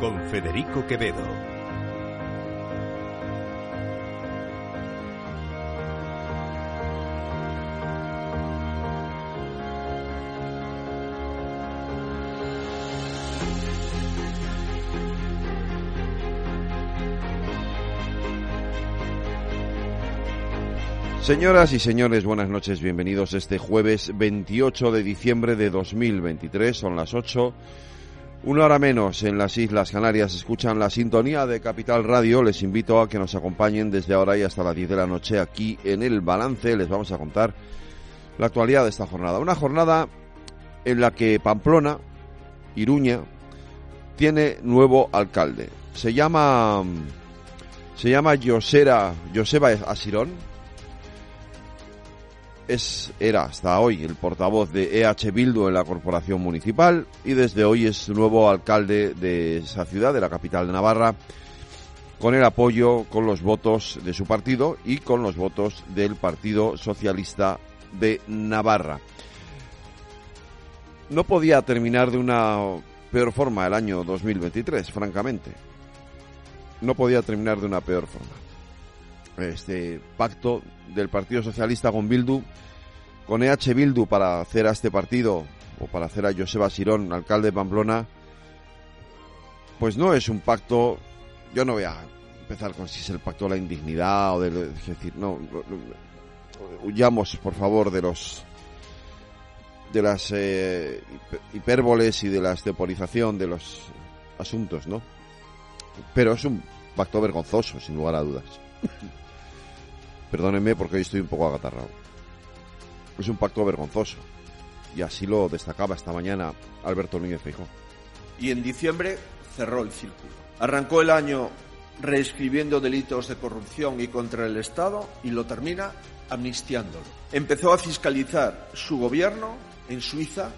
con Federico Quevedo. Señoras y señores, buenas noches, bienvenidos este jueves 28 de diciembre de 2023, son las 8, una hora menos en las Islas Canarias, escuchan la sintonía de Capital Radio, les invito a que nos acompañen desde ahora y hasta las 10 de la noche aquí en el balance, les vamos a contar la actualidad de esta jornada, una jornada en la que Pamplona, Iruña, tiene nuevo alcalde, se llama... Se llama Josera, Joseba Asirón, es, era hasta hoy el portavoz de EH Bildu en la corporación municipal y desde hoy es nuevo alcalde de esa ciudad, de la capital de Navarra, con el apoyo, con los votos de su partido y con los votos del Partido Socialista de Navarra. No podía terminar de una peor forma el año 2023, francamente. No podía terminar de una peor forma este pacto del Partido Socialista con Bildu, con EH Bildu para hacer a este partido o para hacer a Joseba Sirón, alcalde de Pamplona, pues no es un pacto, yo no voy a empezar con si es el pacto de la indignidad o de, decir, no, huyamos por favor de los de las eh, hipérboles y de la esteporización de los asuntos, ¿no? Pero es un pacto vergonzoso, sin lugar a dudas. Perdónenme porque hoy estoy un poco agatarrado. Es un pacto vergonzoso. Y así lo destacaba esta mañana Alberto Núñez Feijóo. Y en diciembre cerró el círculo. Arrancó el año reescribiendo delitos de corrupción y contra el Estado y lo termina amnistiándolo. Empezó a fiscalizar su gobierno en Suiza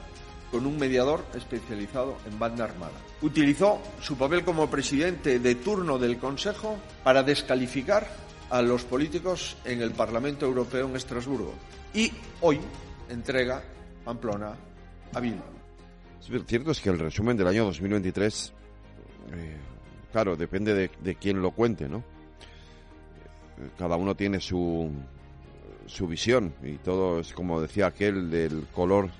con un mediador especializado en banda armada. Utilizó su papel como presidente de turno del Consejo para descalificar a los políticos en el Parlamento Europeo en Estrasburgo. Y hoy entrega Pamplona a Bildu. Cierto es que el resumen del año 2023, eh, claro, depende de, quién lo cuente, ¿no? Cada uno tiene su, su visión y todo es como decía aquel del color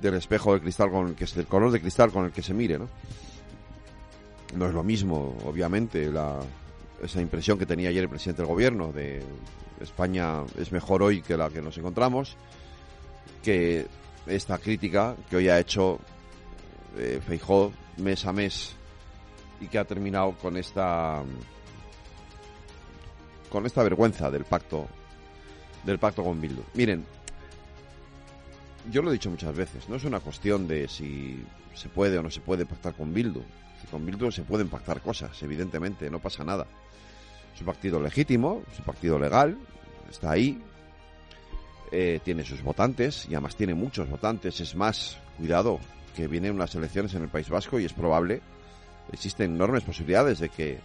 del espejo de cristal con el que el color de cristal con el que se mire, ¿no? No es lo mismo, obviamente, la, esa impresión que tenía ayer el presidente del gobierno de España es mejor hoy que la que nos encontramos, que esta crítica que hoy ha hecho eh, Feijó mes a mes y que ha terminado con esta con esta vergüenza del pacto del pacto con Bildu. Miren, yo lo he dicho muchas veces, no es una cuestión de si se puede o no se puede pactar con Bildu. Con Bildu se pueden pactar cosas, evidentemente, no pasa nada. Es un partido legítimo, es un partido legal, está ahí, eh, tiene sus votantes y además tiene muchos votantes. Es más, cuidado, que vienen unas elecciones en el País Vasco y es probable, existen enormes posibilidades de que,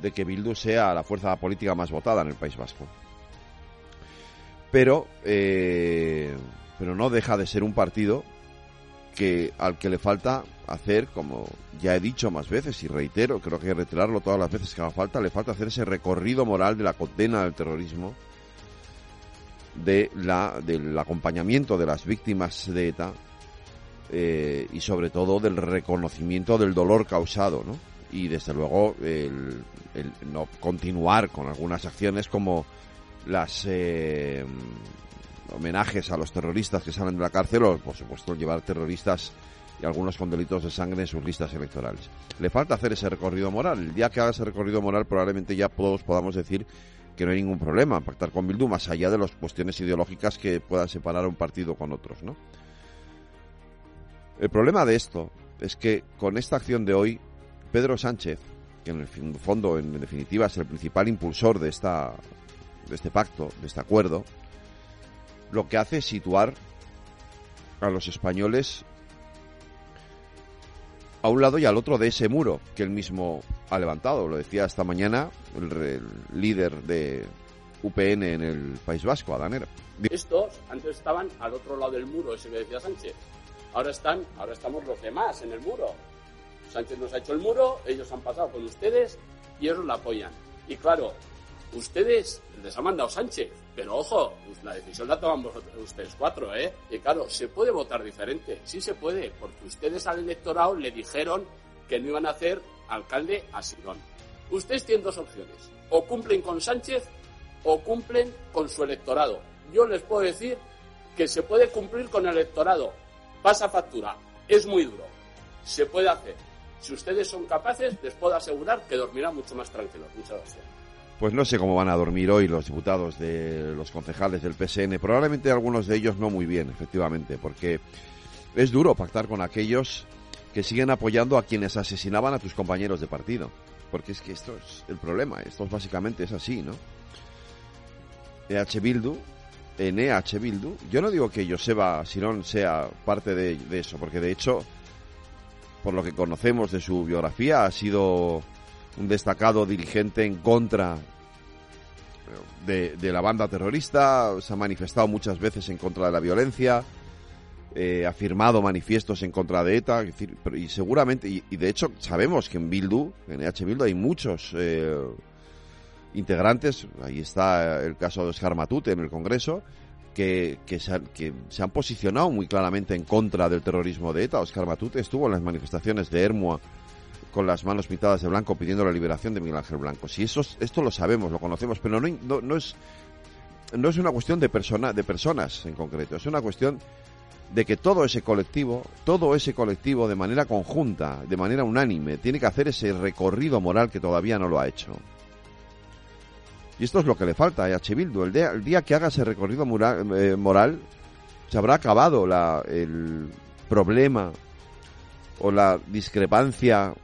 de que Bildu sea la fuerza política más votada en el País Vasco. Pero, eh, pero no deja de ser un partido que al que le falta hacer, como ya he dicho más veces y reitero, creo que reiterarlo todas las veces que haga falta, le falta hacer ese recorrido moral de la condena del terrorismo, de la, del acompañamiento de las víctimas de ETA eh, y sobre todo del reconocimiento del dolor causado, ¿no? Y desde luego el, no continuar con algunas acciones como las eh, homenajes a los terroristas que salen de la cárcel o, por supuesto, llevar terroristas y algunos con delitos de sangre en sus listas electorales. Le falta hacer ese recorrido moral. El día que haga ese recorrido moral probablemente ya todos podamos decir que no hay ningún problema pactar con Bildu más allá de las cuestiones ideológicas que puedan separar a un partido con otros, ¿no? El problema de esto es que con esta acción de hoy, Pedro Sánchez, que en el fondo, en definitiva, es el principal impulsor de esta de este pacto, de este acuerdo, lo que hace es situar a los españoles a un lado y al otro de ese muro que él mismo ha levantado. Lo decía esta mañana el, líder de UPN en el País Vasco, Adanera. Estos antes estaban al otro lado del muro, ese que decía Sánchez. Ahora están, ahora estamos los demás en el muro. Sánchez nos ha hecho el muro, ellos han pasado con ustedes y ellos la apoyan. Y claro, ustedes les ha mandado Sánchez, pero ojo, pues la decisión la toman ustedes cuatro, ¿eh? Y claro, se puede votar diferente, sí se puede, porque ustedes al electorado le dijeron que no iban a hacer alcalde a Sirón. Ustedes tienen dos opciones, o cumplen con Sánchez o cumplen con su electorado. Yo les puedo decir que se puede cumplir con el electorado, pasa factura, es muy duro, se puede hacer. Si ustedes son capaces, les puedo asegurar que dormirán mucho más tranquilos. Muchas gracias. Pues no sé cómo van a dormir hoy los diputados de los concejales del PSN. Probablemente algunos de ellos no muy bien, efectivamente, porque es duro pactar con aquellos que siguen apoyando a quienes asesinaban a tus compañeros de partido. Porque es que esto es el problema. Esto básicamente es así, ¿no? EH Bildu, en EH Bildu, yo no digo que Joseba Sirón sea parte de eso, porque de hecho, por lo que conocemos de su biografía, ha sido un destacado dirigente en contra de, la banda terrorista, se ha manifestado muchas veces en contra de la violencia, eh, ha firmado manifiestos en contra de ETA, y seguramente, y, de hecho sabemos que en Bildu, en EH Bildu, hay muchos eh, integrantes, ahí está el caso de Oscar Matute en el Congreso, que, se que, se han posicionado muy claramente en contra del terrorismo de ETA. Oscar Matute estuvo en las manifestaciones de Hermua con las manos pintadas de blanco pidiendo la liberación de Miguel Ángel Blanco. Si eso, esto lo sabemos, lo conocemos, pero no, no, es no es una cuestión de persona, de personas en concreto, es una cuestión de que todo ese colectivo, todo ese colectivo de manera conjunta, de manera unánime, tiene que hacer ese recorrido moral que todavía no lo ha hecho. Y esto es lo que le falta a H. Bildu. El día, el día que haga ese recorrido moral, eh, moral se habrá acabado la, el problema o la discrepancia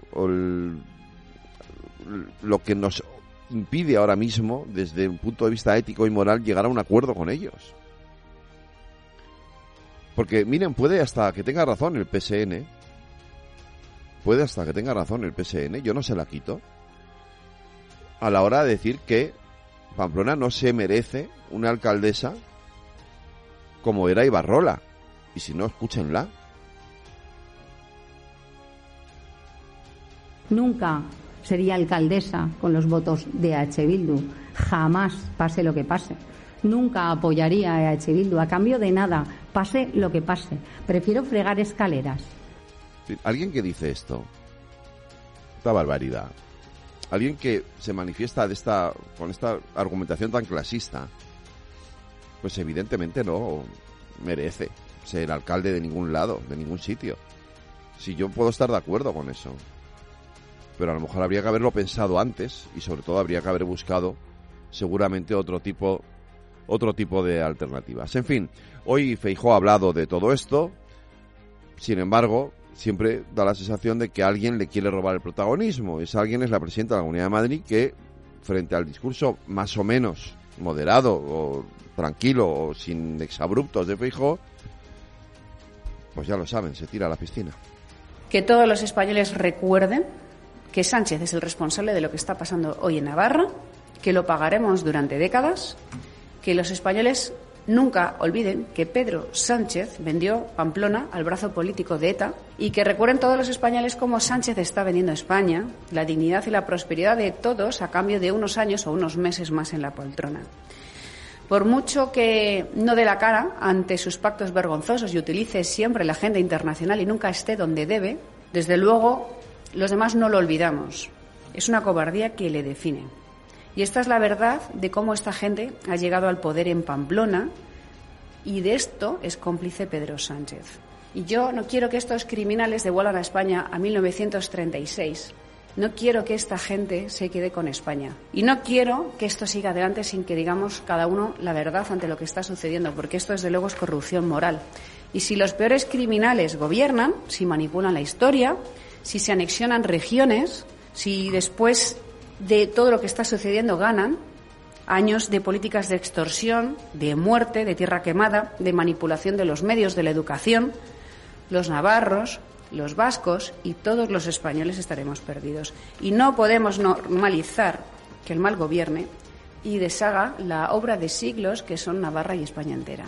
lo que nos impide ahora mismo, desde un punto de vista ético y moral, llegar a un acuerdo con ellos. Porque, miren, puede hasta que tenga razón el PSN, puede hasta que tenga razón el PSN, yo no se la quito, a la hora de decir que Pamplona no se merece una alcaldesa como era Ibarrola. Y si no, escúchenla. Nunca sería alcaldesa con los votos de H. Bildu. Jamás, pase lo que pase. Nunca apoyaría a H. Bildu a cambio de nada, pase lo que pase. Prefiero fregar escaleras. Alguien que dice esto, esta barbaridad, alguien que se manifiesta de esta, con esta argumentación tan clasista, pues evidentemente no merece ser alcalde de ningún lado, de ningún sitio. Si yo puedo estar de acuerdo con eso pero a lo mejor habría que haberlo pensado antes y sobre todo habría que haber buscado seguramente otro tipo otro tipo de alternativas. En fin, hoy Feijó ha hablado de todo esto. Sin embargo, siempre da la sensación de que alguien le quiere robar el protagonismo. Ese alguien es la presidenta de la Comunidad de Madrid que frente al discurso más o menos moderado o tranquilo o sin exabruptos de Feijó, pues ya lo saben, se tira a la piscina. Que todos los españoles recuerden que Sánchez es el responsable de lo que está pasando hoy en Navarra, que lo pagaremos durante décadas, que los españoles nunca olviden que Pedro Sánchez vendió Pamplona al brazo político de ETA y que recuerden todos los españoles cómo Sánchez está vendiendo a España la dignidad y la prosperidad de todos a cambio de unos años o unos meses más en la poltrona. Por mucho que no dé la cara ante sus pactos vergonzosos y utilice siempre la agenda internacional y nunca esté donde debe, desde luego los demás no lo olvidamos. Es una cobardía que le define. Y esta es la verdad de cómo esta gente ha llegado al poder en Pamplona y de esto es cómplice Pedro Sánchez. Y yo no quiero que estos criminales devuelvan a España a 1936. No quiero que esta gente se quede con España. Y no quiero que esto siga adelante sin que digamos cada uno la verdad ante lo que está sucediendo, porque esto desde luego es corrupción moral. Y si los peores criminales gobiernan, si manipulan la historia, si se anexionan regiones, si después de todo lo que está sucediendo ganan, años de políticas de extorsión, de muerte, de tierra quemada, de manipulación de los medios de la educación, los navarros, los vascos y todos los españoles estaremos perdidos. Y no podemos normalizar que el mal gobierne y deshaga la obra de siglos que son Navarra y España entera.